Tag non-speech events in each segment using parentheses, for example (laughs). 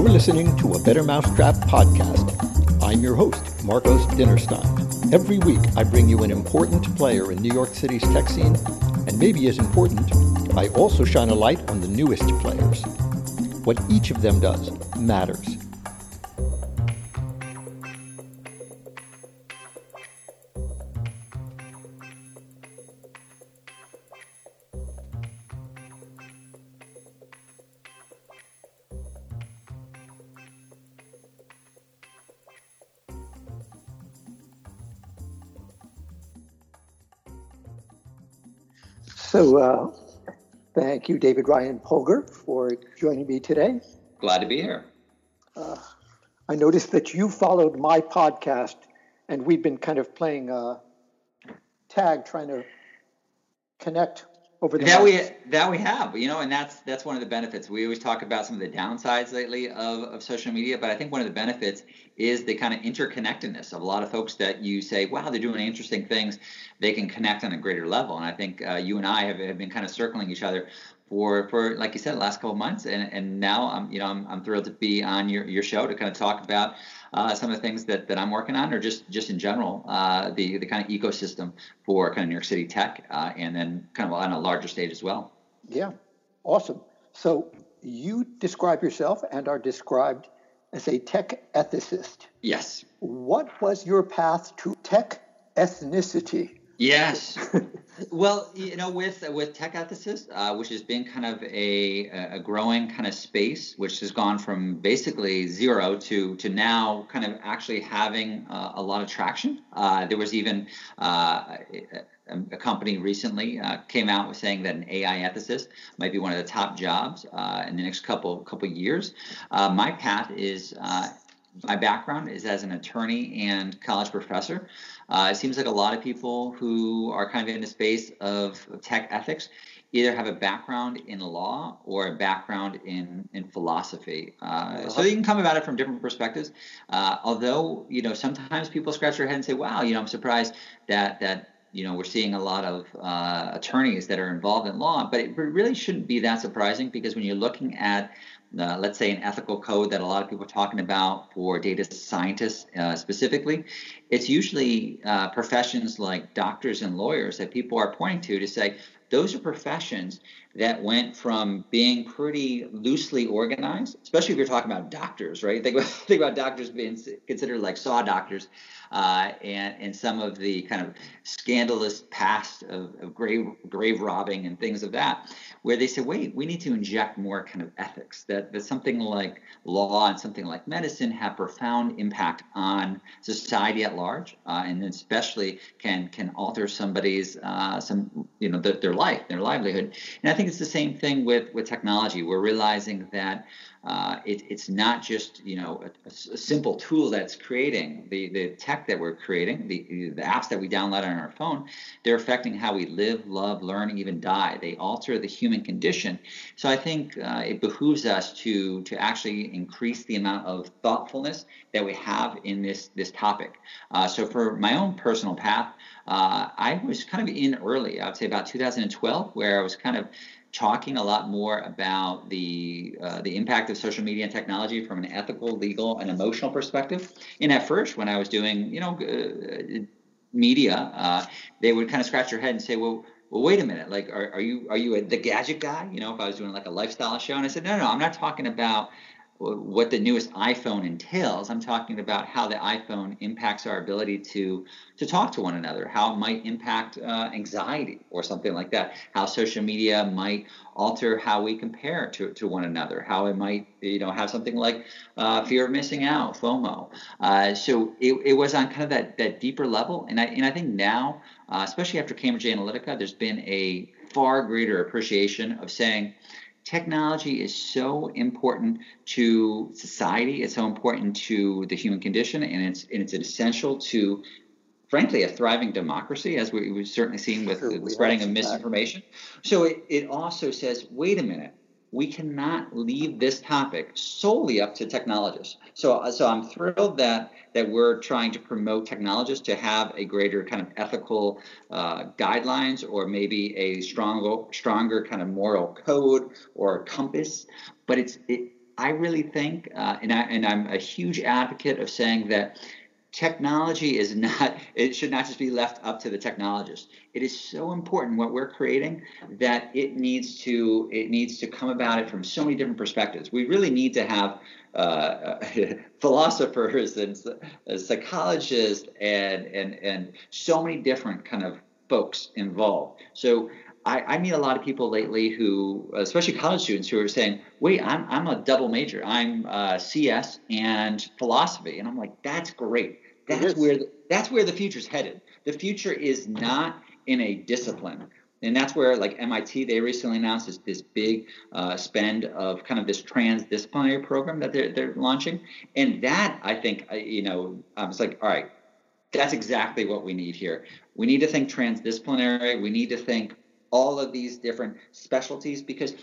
You're listening to a Better Mousetrap podcast. I'm your host, Marcos Dinnerstein. Every week, I bring you an important player in New York City's tech scene, and maybe as important, I also shine a light on the newest players. What each of them does matters. So, uh, thank you, David Ryan Polgar, for joining me today. Glad to be here. Uh, I noticed that you followed my podcast, and we've been kind of playing uh, tag, trying to connect over the that we that we have you know and that's that's one of the benefits. We always talk about some of the downsides lately of, of social media but i think one of the benefits is the kind of interconnectedness of a lot of folks that you say wow they're doing interesting things. They can connect on a greater level. And i think uh, you and i have, have been kind of circling each other for for like you said the last couple months and and now i'm you know i'm, I'm thrilled to be on your, your show to kind of talk about uh, some of the things that, that I'm working on, or just just in general, uh, the the kind of ecosystem for kind of New York City tech, uh, and then kind of on a larger stage as well. Yeah, awesome. So you describe yourself and are described as a tech ethicist. Yes. What was your path to tech ethnicity? Yes. (laughs) well, you know, with with tech ethicists, uh, which has been kind of a a growing kind of space, which has gone from basically zero to to now kind of actually having uh, a lot of traction. Uh, there was even uh, a, company recently uh, came out with saying that an AI ethicist might be one of the top jobs uh, in the next couple couple years. my path is my background is as an attorney and college professor. Uh, it seems like a lot of people who are kind of in the space of tech ethics either have a background in law or a background in in philosophy. Uh, so you can come about it from different perspectives. Uh, although you know sometimes people scratch their head and say, "Wow, you know, I'm surprised that that." You know, we're seeing a lot of uh, attorneys that are involved in law, but it really shouldn't be that surprising because when you're looking at uh, let's say an ethical code that a lot of people are talking about for data scientists uh, specifically, it's usually uh, professions like doctors and lawyers that people are pointing to to say those are professions that went from being pretty loosely organized, especially if you're talking about doctors, right? Think about, (laughs) think about doctors being considered like saw doctors, uh, and and some of the kind of scandalous past of, of grave grave robbing and things of that, where they say, wait, we need to inject more kind of ethics. That that something like law and something like medicine have profound impact on society at large, uh, and especially can can alter somebody's uh, some you know their, their life, their livelihood. And I think it's the same thing with with technology. We're realizing that uh, it, it's not just you know a, a, simple tool that's creating the the tech that we're creating, the the apps that we download on our phone. They're affecting how we live, love, learn, even die. They alter the human condition. So I think uh, it behooves us to to actually increase the amount of thoughtfulness that we have in this this topic. Uh, so for my own personal path, uh, I was kind of in early. I would say about 2012, where I was kind of talking a lot more about the uh, the impact of social media and technology from an ethical, legal, and emotional perspective. And at first, when I was doing you know uh, media, uh, they would kind of scratch their head and say, "Well, well, wait a minute. Like, are, are you are you a, the gadget guy? You know, if I was doing like a lifestyle show?" And I said, "No, no, I'm not talking about." What the newest iPhone entails. I'm talking about how the iPhone impacts our ability to to talk to one another, how it might impact uh, anxiety or something like that, how social media might alter how we compare to, to one another, how it might you know have something like uh, fear of missing out, FOMO. Uh, so it, it was on kind of that that deeper level, and I and I think now, uh, especially after Cambridge Analytica, there's been a far greater appreciation of saying technology is so important to society. It's so important to the human condition, and it's and it's essential to, frankly, a thriving democracy, as we, have certainly seen with sure, the spreading of misinformation. So it, it also says, wait a minute, we cannot leave this topic solely up to technologists. So, so I'm thrilled that that we're trying to promote technologists to have a greater kind of ethical uh, guidelines or maybe a stronger, stronger kind of moral code or compass. But it's it, I really think, uh, and, I, and I'm a huge advocate of saying that technology is not (laughs) it should not just be left up to the technologist. It is so important what we're creating that it needs to it needs to come about it from so many different perspectives. We really need to have uh, (laughs) philosophers and uh, psychologists and and and so many different kind of folks involved. So I, I, meet a lot of people lately who, especially college students, who are saying, "Wait, I'm I'm a double major. I'm uh, CS and philosophy," and I'm like, "That's great. That's where the, that's where the future's headed. The future is not in a discipline." And that's where, like MIT, they recently announced this, this big uh, spend of kind of this transdisciplinary program that they're, they're launching. And that, I think, you know, I was like, all right, that's exactly what we need here. We need to think transdisciplinary. We need to think all of these different specialties because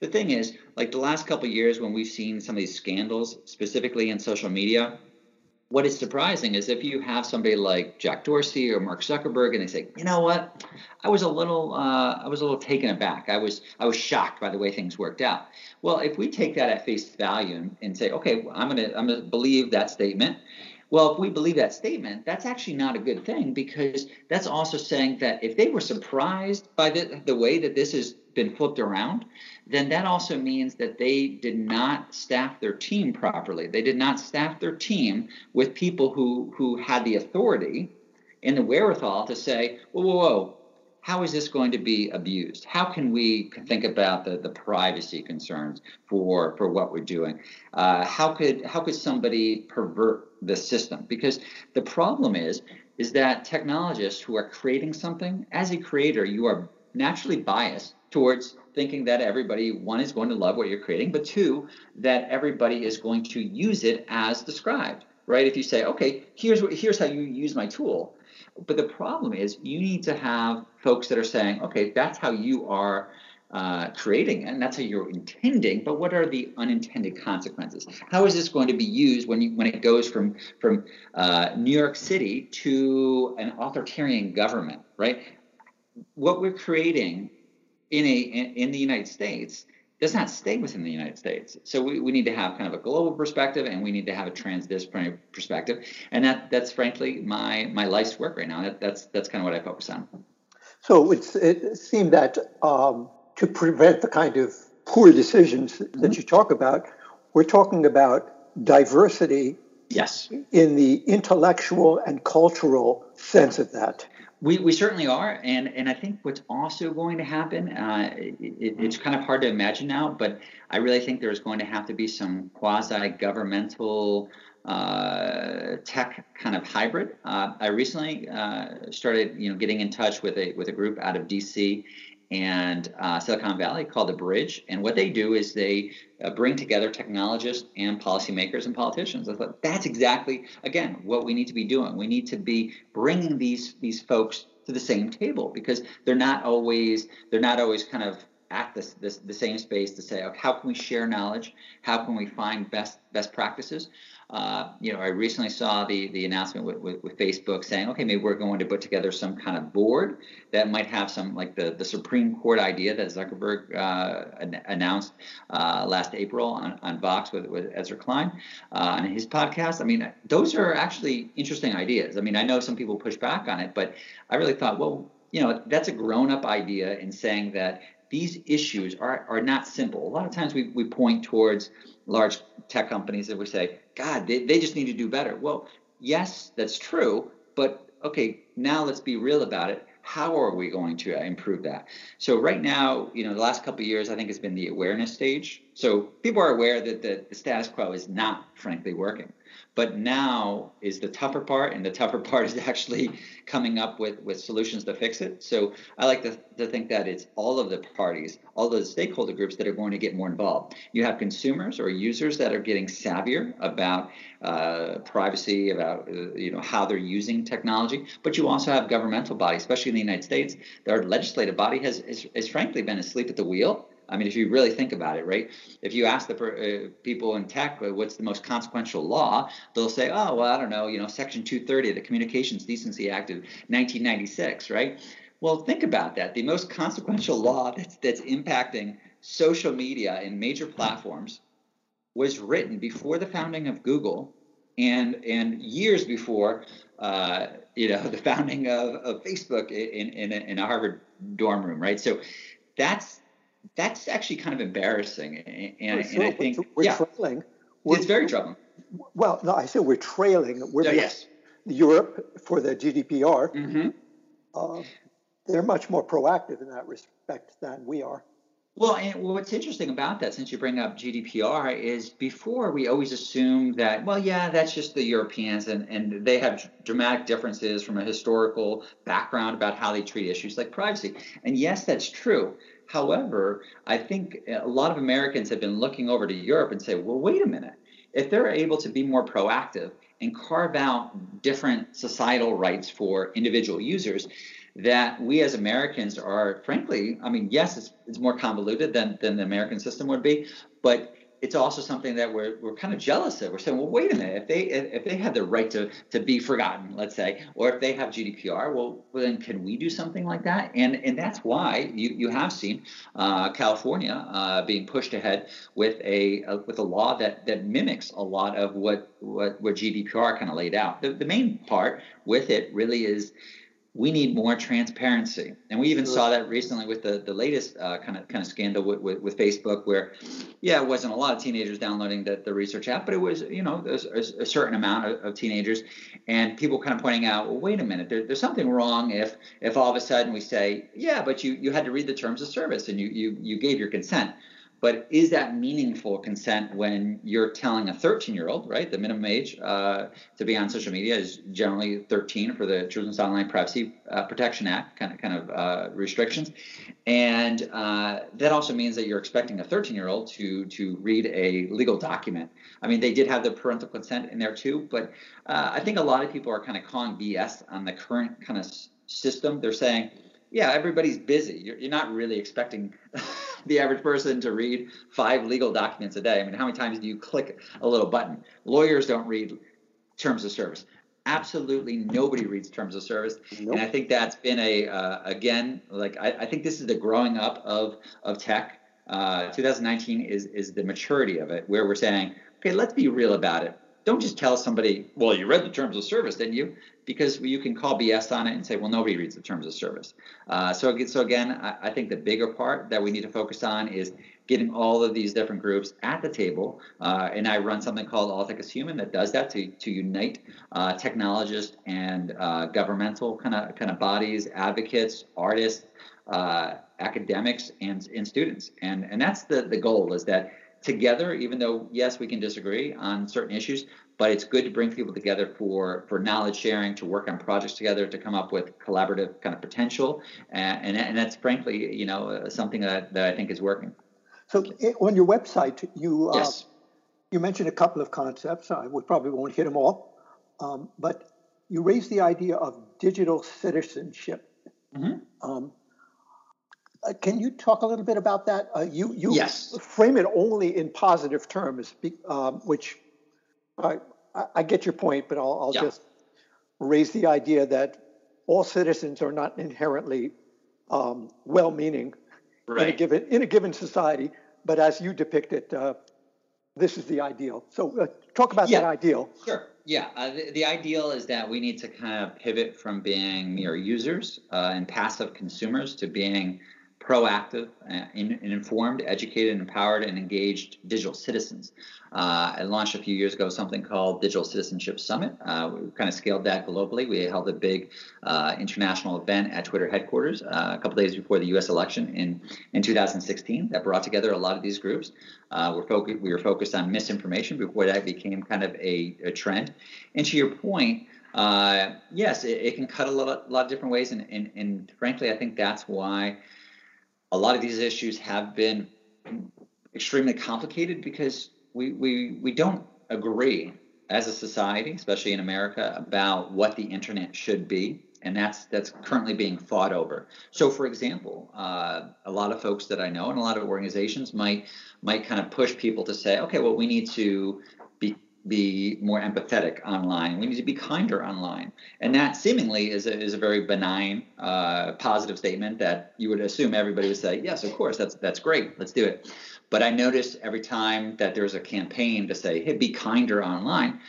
the thing is like the last couple years when we've seen some of these scandals specifically in social media what is surprising is if you have somebody like Jack Dorsey or Mark Zuckerberg and they say, you know what, I was a little, uh, I was a little taken aback. I was, I was shocked by the way things worked out. Well, if we take that at face value and, and say, okay, I'm gonna, I'm gonna believe that statement, well, if we believe that statement, that's actually not a good thing because that's also saying that if they were surprised by the, the way that this has been flipped around, then that also means that they did not staff their team properly. They did not staff their team with people who, who had the authority and the wherewithal to say, whoa, whoa, whoa, how is this going to be abused? How can we think about the, the privacy concerns for, for what we're doing? Uh, how could how could somebody pervert the system? Because the problem is is that technologists who are creating something, as a creator, you are naturally biased towards thinking that everybody one is going to love what you're creating, but two that everybody is going to use it as described. Right? If you say, okay, here's what here's how you use my tool but the problem is you need to have folks that are saying, okay, that's how you are uh, creating and that's how you're intending but what are the unintended consequences? How is this going to be used when you when it goes from from uh, new york city to an authoritarian government right? What we're creating in a in, in the united states does not stay within the United States. So we, we need to have kind of a global perspective and we need to have a transdisciplinary perspective. And that that's frankly my my life's work right now. That, that's that's kind of what I focus on. So it's, it seemed that um, to prevent the kind of poor decisions that mm-hmm. you talk about, we're talking about diversity yes in the intellectual and cultural sense of that we, we certainly are, and and I think what's also going to happen, uh, it, it's kind of hard to imagine now, but I really think there's going to have to be some quasi-governmental uh, tech kind of hybrid. Uh, I recently uh, started, you know, getting in touch with a with a group out of DC and uh, Silicon Valley called the Bridge. And what they do is they uh, bring together technologists and policymakers and politicians. I thought that's exactly again what we need to be doing. We need to be bringing these these folks to the same table because they're not always they're not always kind of at this, this the same space to say, okay, how can we share knowledge? How can we find best best practices? Uh, you know, I recently saw the the announcement with, with, with, Facebook saying, okay, maybe we're going to put together some kind of board that might have some like the, the Supreme Court idea that Zuckerberg uh, an, announced uh, last April on, on Vox with, with Ezra Klein uh, on his podcast. I mean, those are actually interesting ideas. I mean, I know some people push back on it, but I really thought, well, you know, that's a grown up idea in saying that these issues are, are not simple. A lot of times we, we point towards large tech companies and we say, God, they, they just need to do better. Well, yes, that's true, but okay, now let's be real about it. How are we going to improve that? So right now, you know, the last couple years, I think has been the awareness stage. So people are aware that the, the status quo is not, frankly, working. But now is the tougher part, and the tougher (laughs) part is actually coming up with, with solutions to fix it. So I like to, to think that it's all of the parties, all the stakeholder groups that are going to get more involved. You have consumers or users that are getting savvier about uh, privacy, about uh, you know how they're using technology. But you also have governmental bodies, especially in the United States. Our legislative body has, has, has frankly been asleep at the wheel I mean, if you really think about it, right? If you ask the uh, people in tech uh, what's the most consequential law, they'll say, oh, well, I don't know, you know, Section 230 of the Communications Decency Act of 1996, right? Well, think about that. The most consequential law that's, that's impacting social media and major platforms was written before the founding of Google and and years before uh, you know (laughs) the founding of, of Facebook in, in in, a, Harvard dorm room, right? So that's that's actually kind of embarrassing, and, sure. and I think we're yeah, trailing. We're, it's very troubling. Well, no, I said we're trailing. We're yeah, yes. Europe for the GDPR. Mm-hmm. Uh, they're much more proactive in that respect than we are. Well, and what's interesting about that, since you bring up GDPR, is before we always assumed that, well, yeah, that's just the Europeans, and, and they have dramatic differences from a historical background about how they treat issues like privacy. And yes, that's true. However, I think a lot of Americans have been looking over to Europe and say, well, wait a minute. If they're able to be more proactive and carve out different societal rights for individual users, that we as Americans are, frankly, I mean, yes, it's, it's more convoluted than, than the American system would be, but it's also something that we're, we're kind of jealous of. We're saying, well, wait a minute, if they if they have the right to, to be forgotten, let's say, or if they have GDPR, well, well then can we do something like that? And and that's why you, you have seen uh, California uh, being pushed ahead with a, a, with a law that that mimics a lot of what what, what GDPR kind of laid out. The, the main part with it really is we need more transparency. And we even saw that recently with the, the latest uh, kind of kind of scandal with, with, with, Facebook, where, yeah, it wasn't a lot of teenagers downloading the, the research app, but it was, you know, a, a certain amount of, of, teenagers, and people kind of pointing out, well, wait a minute, there, there's something wrong if if all of a sudden we say, yeah, but you you had to read the terms of service and you you you gave your consent. But is that meaningful consent when you're telling a 13 year old, right? The minimum age uh, to be on social media is generally 13 for the Children's Online Privacy uh, Protection Act kind of kind of uh, restrictions, and uh, that also means that you're expecting a 13 year old to to read a legal document. I mean, they did have the parental consent in there too, but uh, I think a lot of people are kind of calling BS on the current kind of system. They're saying, yeah, everybody's busy. You're, you're not really expecting. (laughs) the average person to read five legal documents a day. I mean, how many times do you click a little button? Lawyers don't read terms of service. Absolutely nobody reads terms of service, nope. and I think that's been a uh, again like I, I, think this is the growing up of of tech. Uh, 2019 is is the maturity of it, where we're saying, okay, let's be real about it. Don't just tell somebody, well, you read the terms of service, didn't you? because you can call BS on it and say, well, nobody reads the terms of service. Uh, so, so again, I, I, think the bigger part that we need to focus on is getting all of these different groups at the table. Uh, and I run something called All is Human that does that to, to unite uh, technologists and uh, governmental kind of kind of bodies, advocates, artists, uh, academics, and, and students. And and that's the the goal is that together, even though yes, we can disagree on certain issues, but it's good to bring people together for for knowledge sharing, to work on projects together, to come up with collaborative kind of potential, and and, and that's frankly, you know, uh, something that, that I think is working. So eh, on your website, you uh, yes. you mentioned a couple of concepts. I we probably won't hit them all, um, but you raised the idea of digital citizenship. Mm-hmm. Um, uh, can you talk a little bit about that? Uh, you you yes. frame it only in positive terms, um, which I, I get your point, but I'll, I'll yeah. just raise the idea that all citizens are not inherently um, well-meaning right. in a given in a given society. But as you depict it, uh, this is the ideal. So uh, talk about yeah. that ideal. Sure. Yeah, uh, the, the, ideal is that we need to kind of pivot from being mere users uh, and passive consumers to being proactive, uh, in, informed, educated, empowered, and engaged digital citizens. Uh, I launched a few years ago something called Digital Citizenship Summit. Uh, we kind of scaled that globally. We held a big uh, international event at Twitter headquarters uh, a couple days before the U.S. election in, in 2016 that brought together a lot of these groups. Uh, we're focused, we were focused on misinformation before that became kind of a, a trend. And to your point, yes, it, it, can cut a lot, a lot of different ways, and, and, and frankly, I think that's why a lot of these issues have been extremely complicated because we, we, we don't agree as a society, especially in America, about what the internet should be. And that's that's currently being fought over. So, for example, uh, a lot of folks that I know and a lot of organizations might might kind of push people to say, okay, well, we need to be more empathetic online. We need to be kinder online. And that seemingly is a, is a very benign, uh, positive statement that you would assume everybody would say, yes, of course, that's, that's great, let's do it. But I notice every time that there's a campaign to say, hey, be kinder online,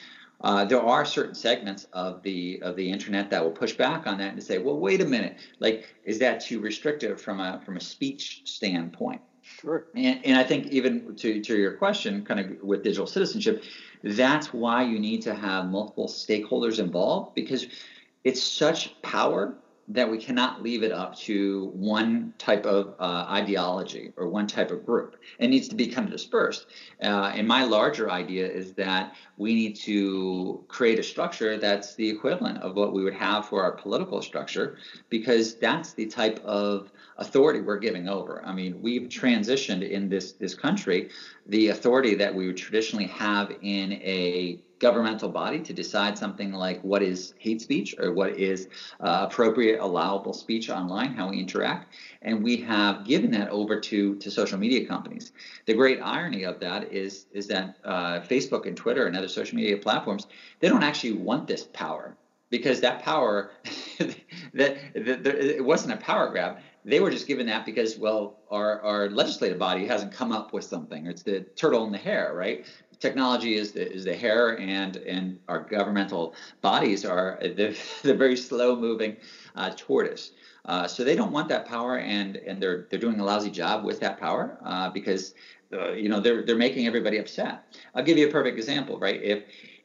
uh, there are certain segments of the of the internet that will push back on that and say, well, wait a minute, like, is that too restrictive from a from a speech standpoint? Sure. And, and I think even to, to your question, kind of with digital citizenship, that's why you need to have multiple stakeholders involved because it's such power that we cannot leave it up to one type of uh, ideology or one type of group. It needs to be kind of dispersed. Uh, and my larger idea is that we need to create a structure that's the equivalent of what we would have for our political structure, because that's the type of authority we're giving over. I mean, we've transitioned in this this country the authority that we would traditionally have in a governmental body to decide something like what is hate speech or what is uh, appropriate allowable speech online how we interact. And we have given that over to to social media companies. The great irony of that is is that uh, facebook and twitter and other social media platforms they don't actually want this power because that power (laughs) that, that, that it wasn't a power grab. They were just given that because well our, our legislative body hasn't come up with something. It's the turtle in the hare right technology is the, is the hare and and our governmental bodies are the, (laughs) the very slow moving uh, tortoise uh, so they don't want that power and and they're they're doing a lousy job with that power uh, because uh, you know they're they're making everybody upset. I'll give you a perfect example right? If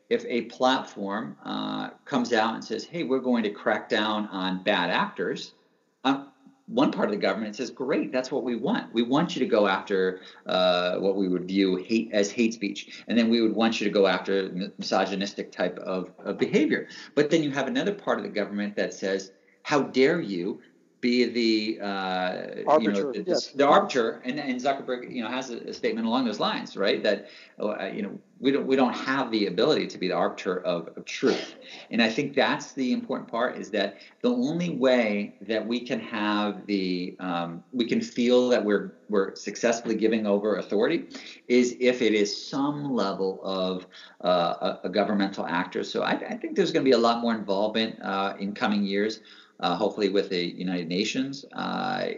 if a platform uh, comes out and says hey we're going to crack down on bad actors um, one part of the government says, "Great, that's what we want. We want you to go after uh, what we would view hate as hate speech, and then we would want you to go after misogynistic type of, of behavior." But then you have another part of the government that says, "How dare you be the uh, you know the, yes. the, arbiter. And, and Zuckerberg you know has a, a, statement along those lines right? That uh, you know we don't we don't have the ability to be the arbiter of, of truth. And I think that's the important part is that the only way that we can have the um, we can feel that we're we're successfully giving over authority is if it is some level of uh, a, a, governmental actor. So I, I think there's going to be a lot more involvement uh, in coming years uh, hopefully with the United Nations uh,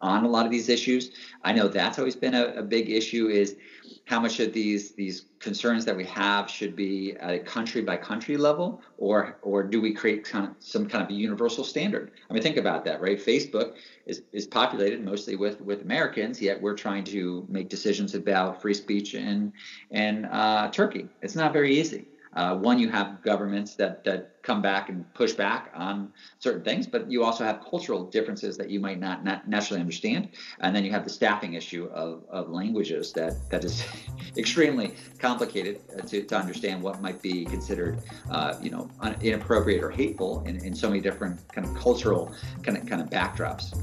on a lot of these issues. I know that's always been a, a, big issue is how much of these these concerns that we have should be at a country by country level or or do we create kind of some kind of a universal standard? I mean think about that, right? Facebook is, is populated mostly with with Americans, yet we're trying to make decisions about free speech in in uh, Turkey. It's not very easy. Uh, one, you have governments that that come back and push back on certain things, but you also have cultural differences that you might not, not naturally understand, and then you have the staffing issue of, of languages that that is (laughs) extremely complicated uh, to, to understand what might be considered, uh, you know, inappropriate or hateful in, in so many different kind of cultural kind of kind of backdrops.